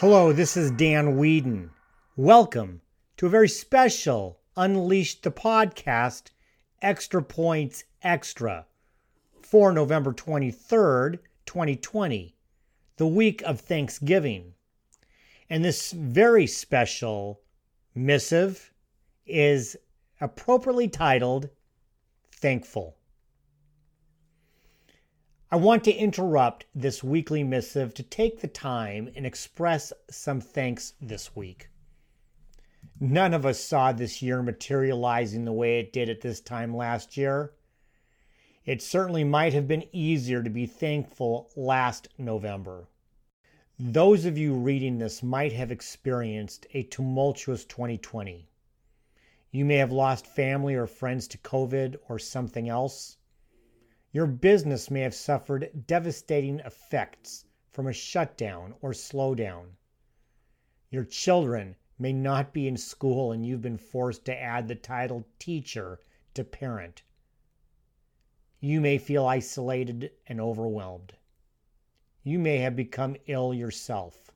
Hello, this is Dan Weedin. Welcome to a very special Unleash the Podcast Extra Points Extra for November 23rd, 2020, the week of Thanksgiving. And this very special missive is appropriately titled Thankful. I want to interrupt this weekly missive to take the time and express some thanks this week. None of us saw this year materializing the way it did at this time last year. It certainly might have been easier to be thankful last November. Those of you reading this might have experienced a tumultuous 2020. You may have lost family or friends to COVID or something else. Your business may have suffered devastating effects from a shutdown or slowdown. Your children may not be in school and you've been forced to add the title teacher to parent. You may feel isolated and overwhelmed. You may have become ill yourself.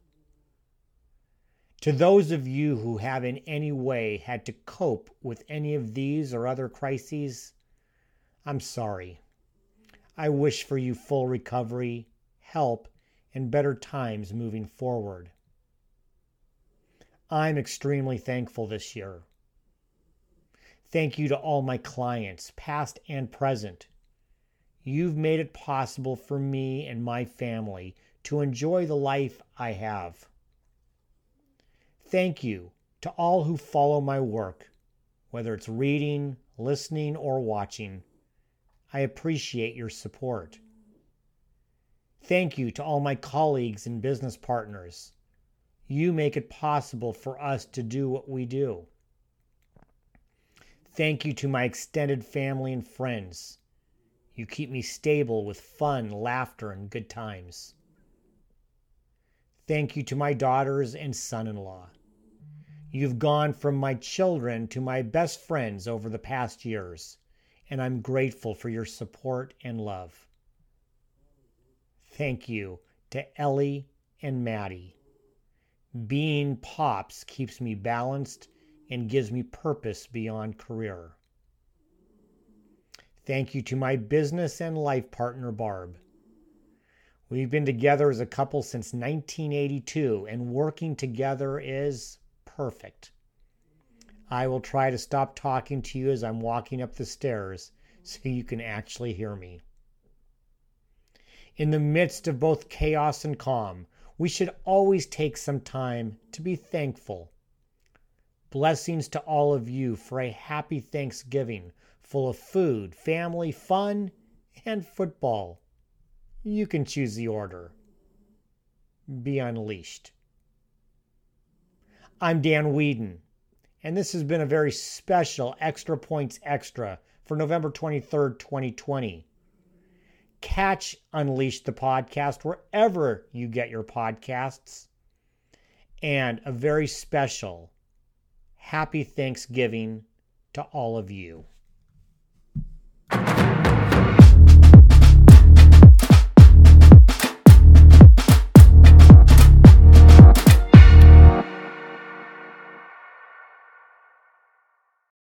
To those of you who have in any way had to cope with any of these or other crises, I'm sorry. I wish for you full recovery, help, and better times moving forward. I'm extremely thankful this year. Thank you to all my clients, past and present. You've made it possible for me and my family to enjoy the life I have. Thank you to all who follow my work, whether it's reading, listening, or watching. I appreciate your support. Thank you to all my colleagues and business partners. You make it possible for us to do what we do. Thank you to my extended family and friends. You keep me stable with fun, laughter, and good times. Thank you to my daughters and son in law. You've gone from my children to my best friends over the past years and I'm grateful for your support and love. Thank you to Ellie and Maddie. Being Pops keeps me balanced and gives me purpose beyond career. Thank you to my business and life partner, Barb. We've been together as a couple since 1982, and working together is perfect. I will try to stop talking to you as I'm walking up the stairs so you can actually hear me. In the midst of both chaos and calm, we should always take some time to be thankful. Blessings to all of you for a happy Thanksgiving full of food, family, fun, and football. You can choose the order. Be unleashed. I'm Dan Weedin and this has been a very special Extra Points Extra for November 23rd, 2020. Catch Unleash the podcast wherever you get your podcasts. And a very special happy Thanksgiving to all of you.